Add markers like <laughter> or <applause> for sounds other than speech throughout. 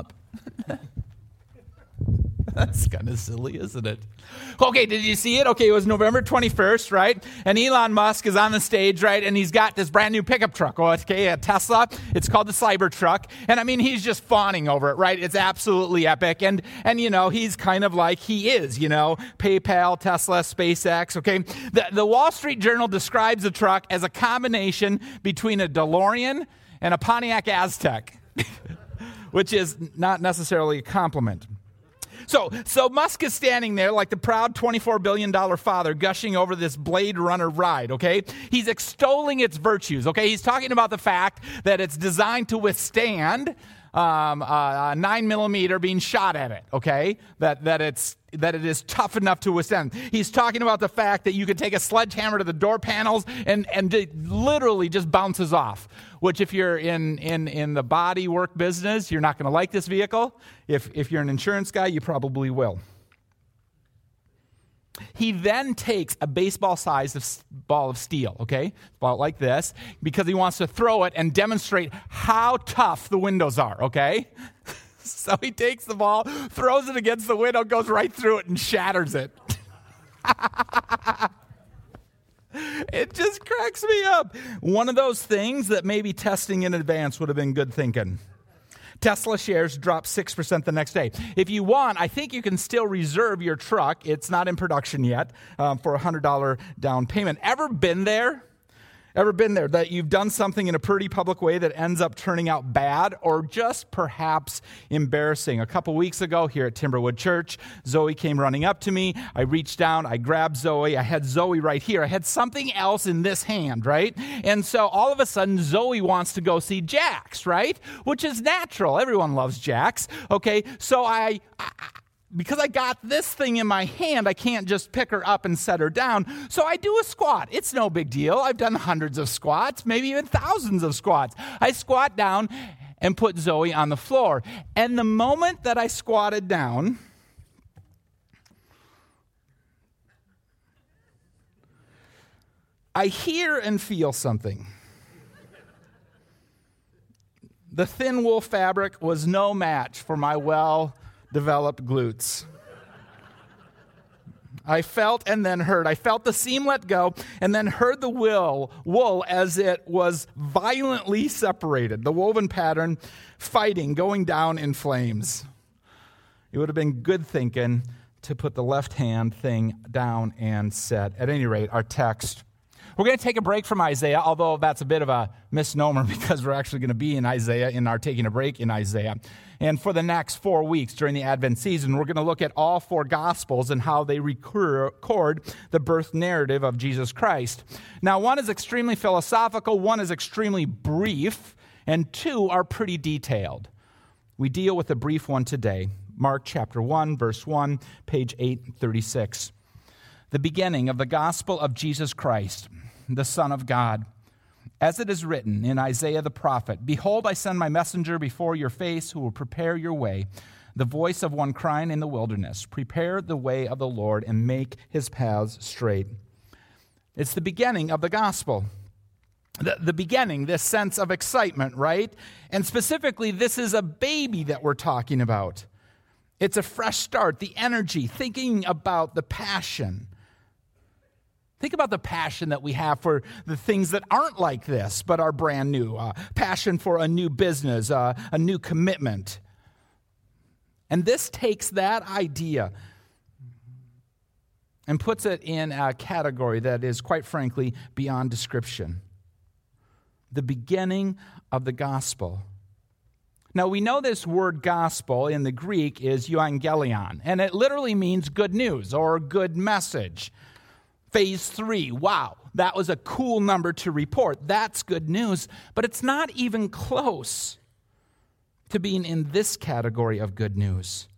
up. <laughs> That's kind of silly, isn't it? Okay, did you see it? Okay, it was November 21st, right? And Elon Musk is on the stage, right? And he's got this brand new pickup truck, okay, a Tesla. It's called the Cybertruck. And I mean, he's just fawning over it, right? It's absolutely epic. And, and you know, he's kind of like he is, you know, PayPal, Tesla, SpaceX, okay? The, the Wall Street Journal describes the truck as a combination between a DeLorean and a Pontiac Aztek, which is not necessarily a compliment. So, so Musk is standing there like the proud $24 billion father gushing over this Blade Runner ride, okay? He's extolling its virtues, okay? He's talking about the fact that it's designed to withstand um, uh, a nine millimeter being shot at it, okay? That, that, it's, that it is tough enough to withstand. He's talking about the fact that you can take a sledgehammer to the door panels and, and it literally just bounces off which if you're in, in, in the body work business, you're not going to like this vehicle. If, if you're an insurance guy, you probably will. He then takes a baseball sized ball of steel, okay? About like this, because he wants to throw it and demonstrate how tough the windows are, okay? <laughs> so he takes the ball, throws it against the window, goes right through it, and shatters it. <laughs> It just cracks me up. One of those things that maybe testing in advance would have been good thinking. Tesla shares dropped 6% the next day. If you want, I think you can still reserve your truck. It's not in production yet um, for a $100 down payment. Ever been there? Ever been there that you've done something in a pretty public way that ends up turning out bad or just perhaps embarrassing? A couple weeks ago here at Timberwood Church, Zoe came running up to me. I reached down, I grabbed Zoe. I had Zoe right here. I had something else in this hand, right? And so all of a sudden, Zoe wants to go see Jax, right? Which is natural. Everyone loves Jax. Okay, so I, I because I got this thing in my hand, I can't just pick her up and set her down. So I do a squat. It's no big deal. I've done hundreds of squats, maybe even thousands of squats. I squat down and put Zoe on the floor. And the moment that I squatted down, I hear and feel something. The thin wool fabric was no match for my well developed glutes. I felt and then heard. I felt the seam let go and then heard the will, wool as it was violently separated, the woven pattern fighting, going down in flames. It would have been good thinking to put the left hand thing down and set. At any rate, our text. We're going to take a break from Isaiah, although that's a bit of a misnomer <laughs> because we're actually going to be in Isaiah in our taking a break in Isaiah. And for the next four weeks during the Advent season, we're going to look at all four Gospels and how they record the birth narrative of Jesus Christ. Now, one is extremely philosophical, one is extremely brief, and two are pretty detailed. We deal with the brief one today Mark chapter 1, verse 1, page 836. The beginning of the gospel of Jesus Christ, the Son of God as it is written in Isaiah the prophet Behold, I send my messenger before your face who will prepare your way. The voice of one crying in the wilderness Prepare the way of the Lord and make his paths straight. It's the beginning of the gospel. The, the beginning, this sense of excitement, right? And specifically, this is a baby that we're talking about. It's a fresh start, the energy, thinking about the passion Think about the passion that we have for the things that aren't like this, but are brand new. Uh, passion for a new business, uh, a new commitment. And this takes that idea and puts it in a category that is, quite frankly, beyond description. The beginning of the gospel. Now, we know this word gospel in the Greek is euangelion, and it literally means good news or good message. Phase three, wow, that was a cool number to report. That's good news, but it's not even close to being in this category of good news.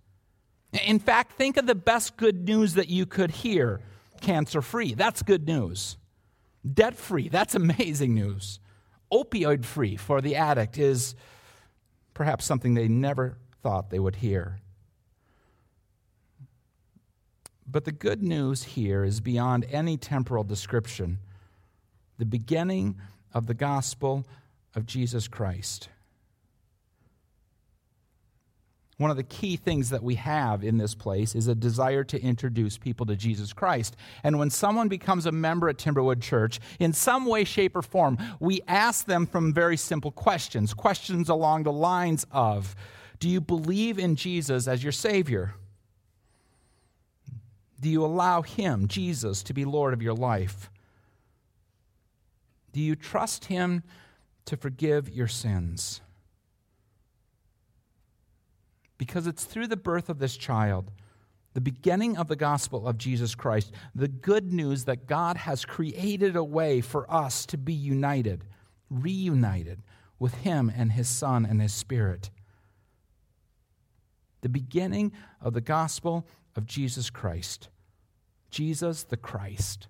In fact, think of the best good news that you could hear cancer free. That's good news. Debt free. That's amazing news. Opioid free for the addict is perhaps something they never thought they would hear. But the good news here is beyond any temporal description the beginning of the gospel of Jesus Christ. One of the key things that we have in this place is a desire to introduce people to Jesus Christ. And when someone becomes a member at Timberwood Church, in some way, shape, or form, we ask them from very simple questions. Questions along the lines of Do you believe in Jesus as your Savior? Do you allow Him, Jesus, to be Lord of your life? Do you trust Him to forgive your sins? Because it's through the birth of this child, the beginning of the gospel of Jesus Christ, the good news that God has created a way for us to be united, reunited with Him and His Son and His Spirit. The beginning of the gospel of Jesus Christ. Jesus the Christ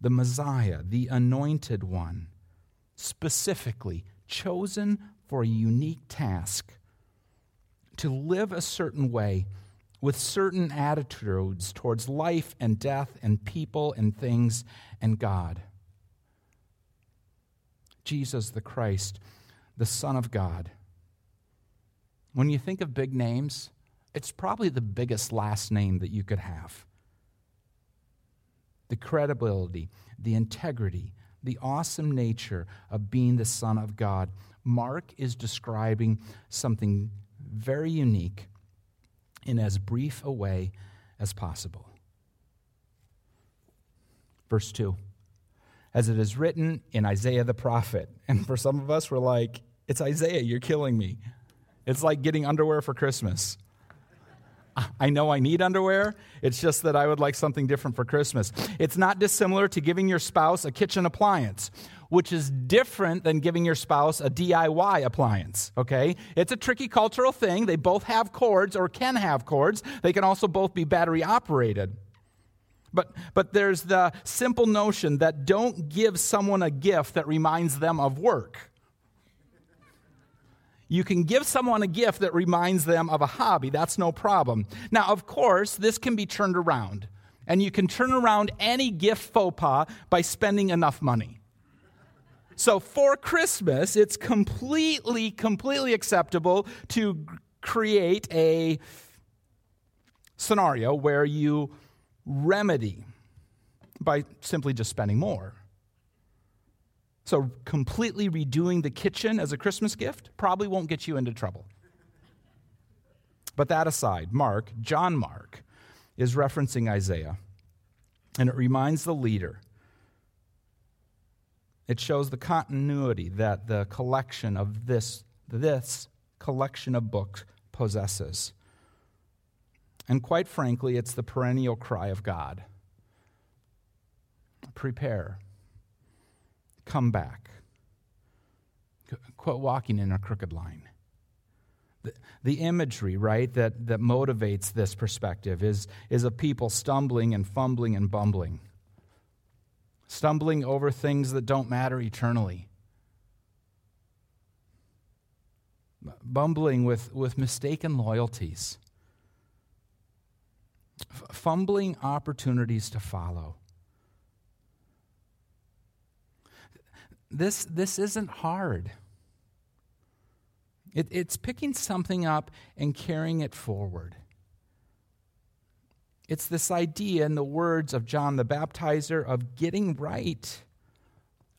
the Messiah, the anointed one, specifically chosen for a unique task to live a certain way with certain attitudes towards life and death and people and things and God. Jesus the Christ, the Son of God. When you think of big names, it's probably the biggest last name that you could have the credibility, the integrity, the awesome nature of being the Son of God. Mark is describing something very unique in as brief a way as possible. Verse 2 As it is written in Isaiah the prophet. <laughs> And for some of us, we're like, it's Isaiah, you're killing me. It's like getting underwear for Christmas. I know I need underwear. It's just that I would like something different for Christmas. It's not dissimilar to giving your spouse a kitchen appliance, which is different than giving your spouse a DIY appliance, okay? It's a tricky cultural thing. They both have cords or can have cords. They can also both be battery operated. But, but there's the simple notion that don't give someone a gift that reminds them of work. You can give someone a gift that reminds them of a hobby. That's no problem. Now, of course, this can be turned around. And you can turn around any gift faux pas by spending enough money. So for Christmas, it's completely, completely acceptable to create a scenario where you remedy by simply just spending more. So, completely redoing the kitchen as a Christmas gift probably won't get you into trouble. But that aside, Mark, John Mark, is referencing Isaiah, and it reminds the leader. It shows the continuity that the collection of this, this collection of books possesses. And quite frankly, it's the perennial cry of God prepare come back. Quit walking in a crooked line. The, the imagery, right, that, that motivates this perspective is, is of people stumbling and fumbling and bumbling, stumbling over things that don't matter eternally, bumbling with, with mistaken loyalties, fumbling opportunities to follow. This, this isn't hard. It, it's picking something up and carrying it forward. It's this idea, in the words of John the Baptizer, of getting right,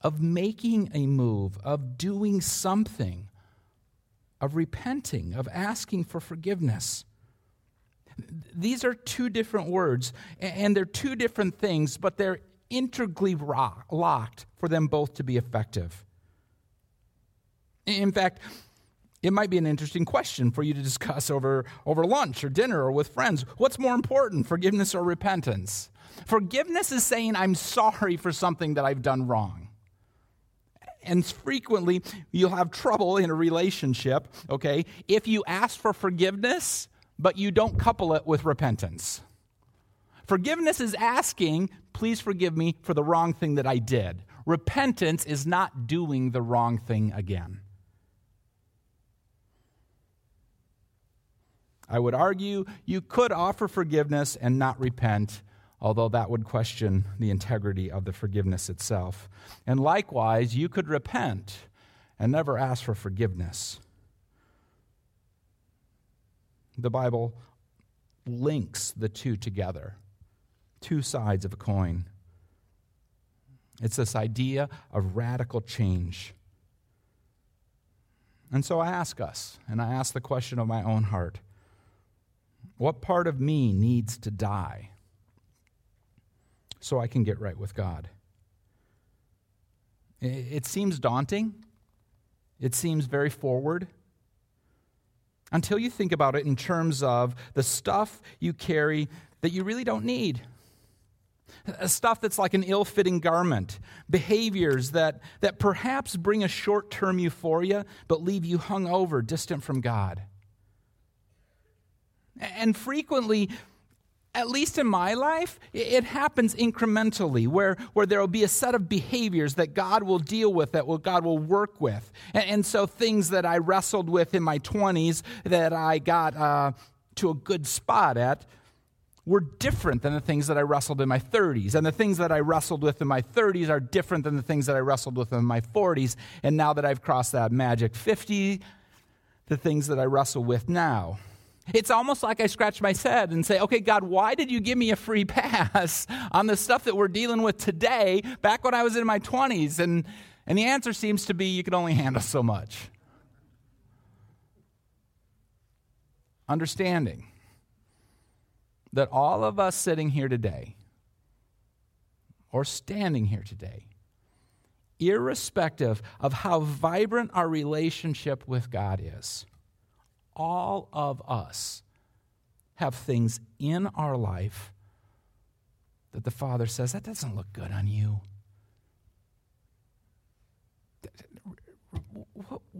of making a move, of doing something, of repenting, of asking for forgiveness. These are two different words, and they're two different things, but they're integrally locked for them both to be effective. In fact, it might be an interesting question for you to discuss over, over lunch or dinner or with friends. What's more important, forgiveness or repentance? Forgiveness is saying, I'm sorry for something that I've done wrong. And frequently, you'll have trouble in a relationship, okay, if you ask for forgiveness, but you don't couple it with repentance. Forgiveness is asking, please forgive me for the wrong thing that I did. Repentance is not doing the wrong thing again. I would argue you could offer forgiveness and not repent, although that would question the integrity of the forgiveness itself. And likewise, you could repent and never ask for forgiveness. The Bible links the two together, two sides of a coin. It's this idea of radical change. And so I ask us, and I ask the question of my own heart what part of me needs to die so I can get right with God? It seems daunting. It seems very forward. Until you think about it in terms of the stuff you carry that you really don't need. Stuff that's like an ill fitting garment, behaviors that, that perhaps bring a short term euphoria but leave you hung over, distant from God. And frequently, at least in my life, it happens incrementally where, where there will be a set of behaviors that God will deal with, that will, God will work with. And, and so things that I wrestled with in my 20s that I got uh, to a good spot at were different than the things that I wrestled in my 30s. And the things that I wrestled with in my 30s are different than the things that I wrestled with in my 40s. And now that I've crossed that magic 50, the things that I wrestle with now it's almost like I scratch my head and say, okay, God, why did you give me a free <laughs> pass on the stuff that we're dealing with today back when I was in my 20s? And, and the answer seems to be you can only handle so much. Understanding that all of us sitting here today or standing here today, irrespective of how vibrant our relationship with God is, all of us have things in our life that the Father says, that doesn't look good on you.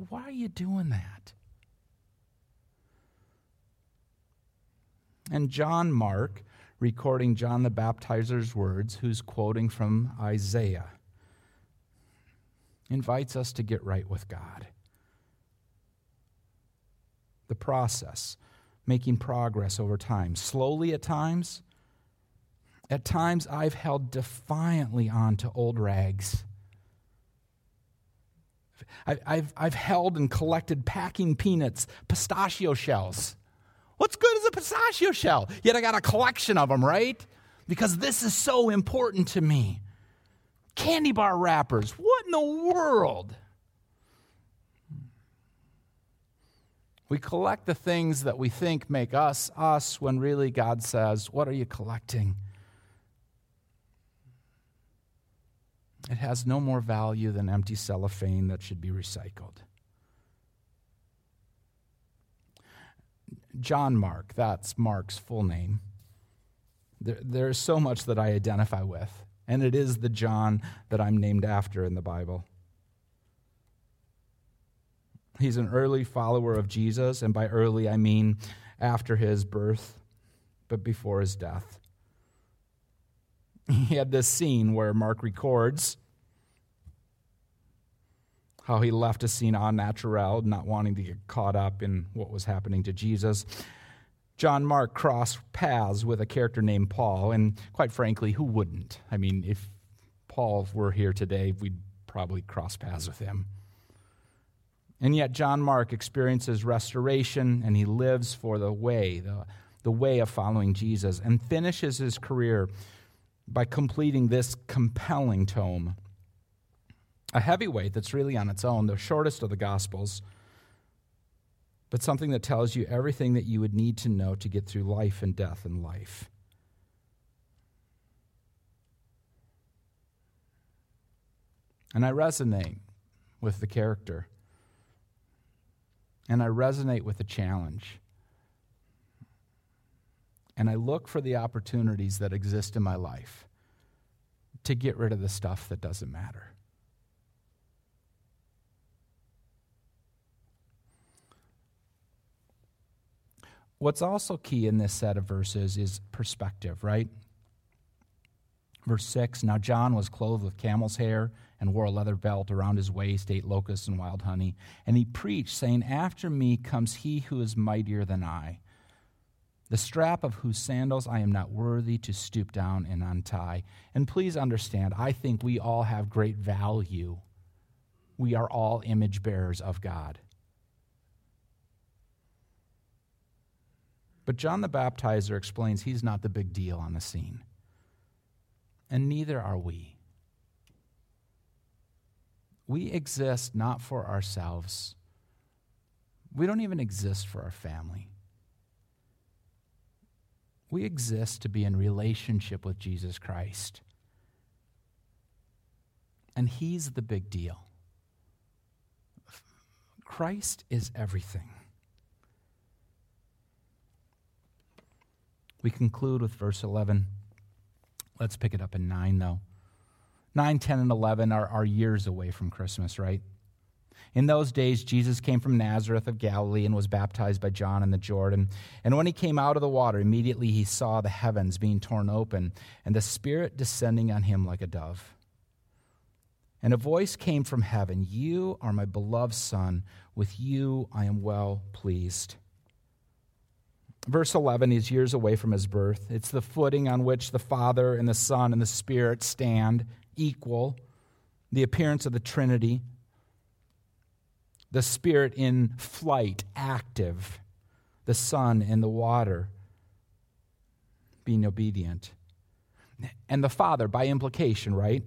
Why are you doing that? And John Mark, recording John the Baptizer's words, who's quoting from Isaiah, invites us to get right with God the process, making progress over time. Slowly at times. At times, I've held defiantly on to old rags. I've, I've held and collected packing peanuts, pistachio shells. What's good is a pistachio shell? Yet I got a collection of them, right? Because this is so important to me. Candy bar wrappers. What in the world? We collect the things that we think make us us when really God says, What are you collecting? It has no more value than empty cellophane that should be recycled. John Mark, that's Mark's full name. There, there's so much that I identify with, and it is the John that I'm named after in the Bible. He's an early follower of Jesus, and by early I mean after his birth, but before his death. <laughs> He had this scene where Mark records how he left a scene on natural, not wanting to get caught up in what was happening to Jesus. John Mark crossed paths with a character named Paul, and quite frankly, who wouldn't? I mean, if Paul were here today, we'd probably cross paths with him. And yet, John Mark experiences restoration and he lives for the way, the, the way of following Jesus, and finishes his career by completing this compelling tome. A heavyweight that's really on its own, the shortest of the Gospels, but something that tells you everything that you would need to know to get through life and death and life. And I resonate with the character and I resonate with the challenge. And I look for the opportunities that exist in my life to get rid of the stuff that doesn't matter. What's also key in this set of verses is perspective, right? Verse 6 Now John was clothed with camel's hair and wore a leather belt around his waist, ate locusts and wild honey. And he preached, saying, After me comes he who is mightier than I, the strap of whose sandals I am not worthy to stoop down and untie. And please understand, I think we all have great value. We are all image bearers of God. But John the Baptizer explains he's not the big deal on the scene. And neither are we. We exist not for ourselves. We don't even exist for our family. We exist to be in relationship with Jesus Christ. And He's the big deal. Christ is everything. We conclude with verse 11. Let's pick it up in 9, though. 9, 10, and 11 are, are years away from Christmas, right? In those days, Jesus came from Nazareth of Galilee and was baptized by John in the Jordan. And when he came out of the water, immediately he saw the heavens being torn open and the Spirit descending on him like a dove. And a voice came from heaven You are my beloved Son. With you I am well pleased. Verse 11 is years away from his birth. It's the footing on which the Father and the Son and the Spirit stand equal, the appearance of the Trinity, the Spirit in flight, active, the Son in the water, being obedient. And the Father, by implication, right?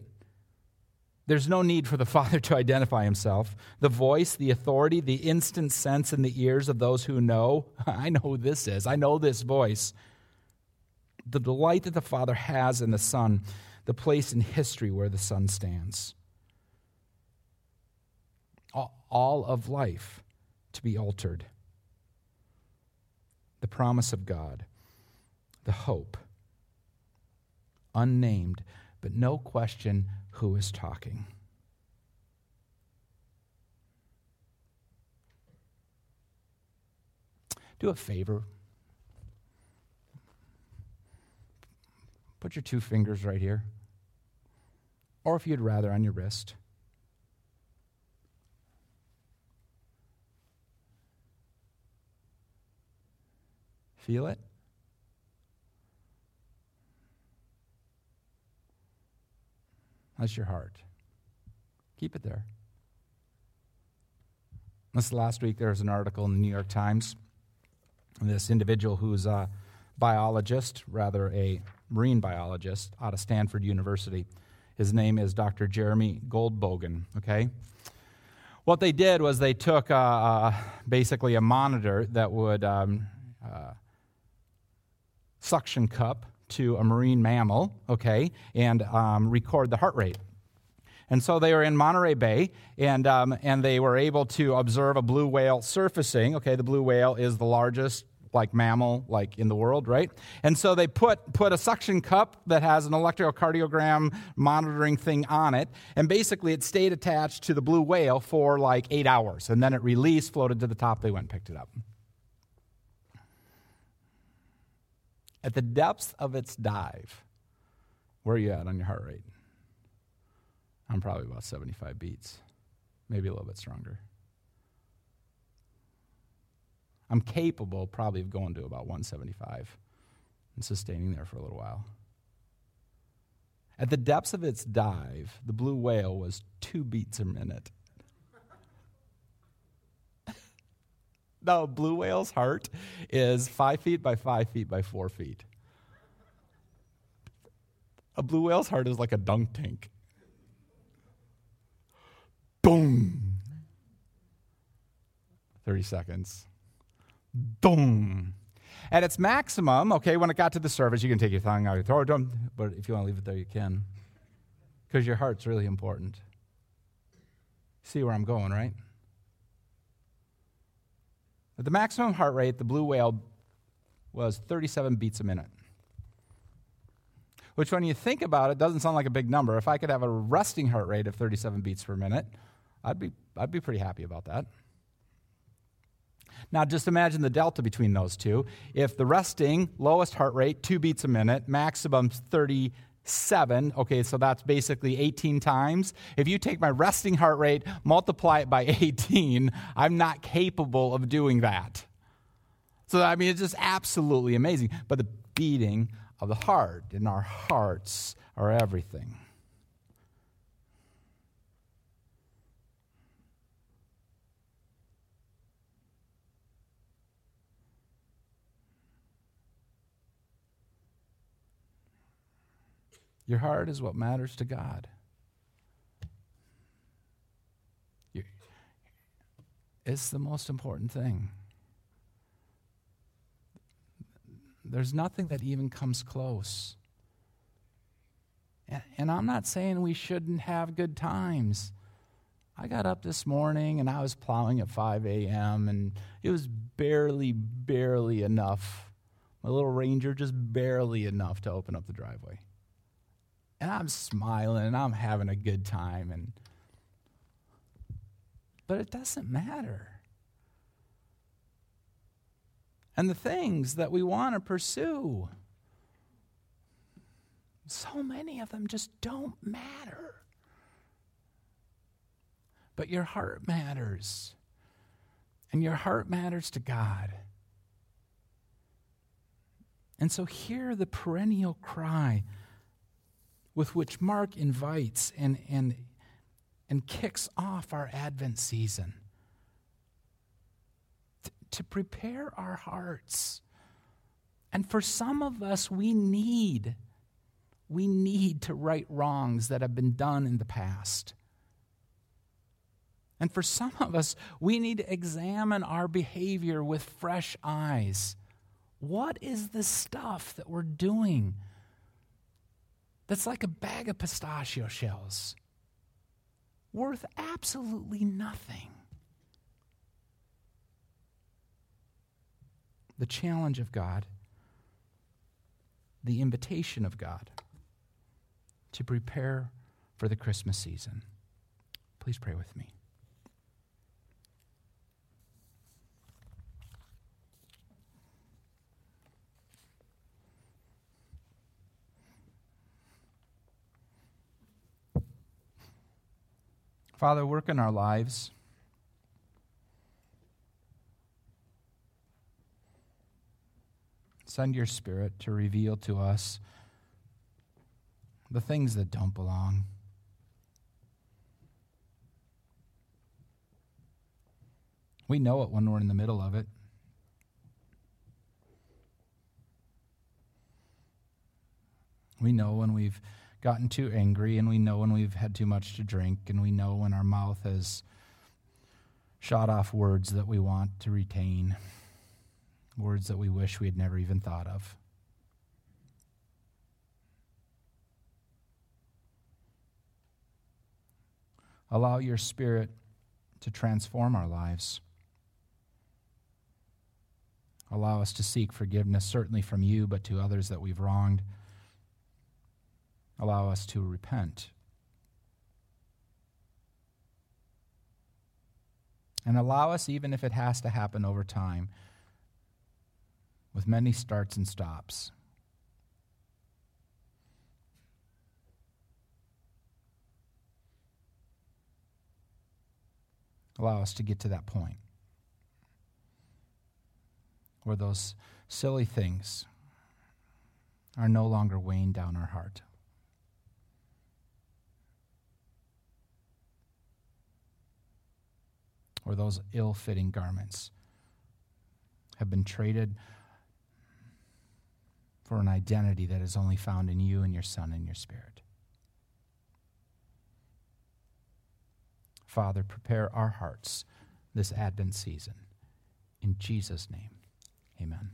There's no need for the <laughs> Father to identify himself. The voice, the authority, the instant sense in the ears of those who know <laughs> I know who this is, I know this voice. The delight that the Father has in the Son, the place in history where the Son stands. All of life to be altered. The promise of God, the hope, unnamed, but no question who is talking. Do a favor. Put your two fingers right here. Or if you'd rather, on your wrist. Feel it? That's your heart. Keep it there. This last week, there was an article in the New York Times. This individual who's a biologist, rather a marine biologist out of Stanford University. His name is Dr. Jeremy Goldbogen, okay? What they did was they took uh, uh, basically a monitor that would um, uh, suction cup to a marine mammal, okay, and um, record the heart rate. And so they were in Monterey Bay, and, um, and they were able to observe a blue whale surfacing. Okay, the blue whale is the largest like mammal like in the world right and so they put put a suction cup that has an electrocardiogram monitoring thing on it and basically it stayed attached to the blue whale for like eight hours and then it released floated to the top they went and picked it up At the depths of its dive, where are you at on your heart rate? I'm probably about 75 beats, maybe a little bit stronger. I'm capable probably of going to about 175 and sustaining there for a little while. At the depths of its dive, the blue whale was two beats a minute. <laughs> No, blue whale's heart is five feet by five feet by four feet. A blue whale's heart is like a dunk tank. Boom. 30 seconds. Boom. At its maximum, okay, when it got to the surface, you can take your tongue out, it down, but if you want to leave it there, you can. Because your heart's really important. See where I'm going, right? At the maximum heart rate, the blue whale was 37 beats a minute. Which, when you think about it, doesn't sound like a big number. If I could have a resting heart rate of 37 beats per minute, I'd be, I'd be pretty happy about that. Now, just imagine the delta between those two. If the resting, lowest heart rate, two beats a minute, maximum 30 seven. Okay, so that's basically 18 times. If you take my resting heart rate, multiply it by <laughs> 18, I'm not capable of doing that. So, I mean, it's just absolutely amazing. But the beating of the heart and our hearts are everything. Your heart is what matters to God. It's the most important thing. There's nothing that even comes close. And I'm not saying we shouldn't have good times. I got up this morning and I was plowing at 5 a.m., and it was barely, barely enough. My little Ranger just barely enough to open up the driveway. And I'm smiling and I'm having a good time. And, but it doesn't matter. And the things that we want to pursue, so many of them just don't matter. But your heart matters. And your heart matters to God. And so, hear the perennial cry with which Mark invites and, and, and kicks off our Advent season to prepare our hearts. And for some of us, we need, we need to right wrongs that have been done in the past. And for some of us, we need to examine our behavior with fresh eyes. What is the stuff that we're doing that's like a bag of pistachio shells, worth absolutely nothing? The challenge of God, the invitation of God to prepare for the Christmas season. Please pray with me. Father, work in our lives. Send your Spirit to reveal to us the things that don't belong. We know it when we're in the middle of it. We know when we've gotten too angry, and we know when we've had too much to drink, and we know when our mouth has shot off words that we want to retain, words that we wish we had never even thought of. Allow your spirit to transform our lives. Allow us to seek forgiveness, certainly from you, but to others that we've wronged allow us to repent. And allow us, even if it has to happen over time, with many starts and stops. Allow us to get to that point where those silly things are no longer weighing down our heart. Or those ill fitting garments have been traded for an identity that is only found in you and your Son and your Spirit. Father, prepare our hearts this Advent season. In Jesus' name, amen.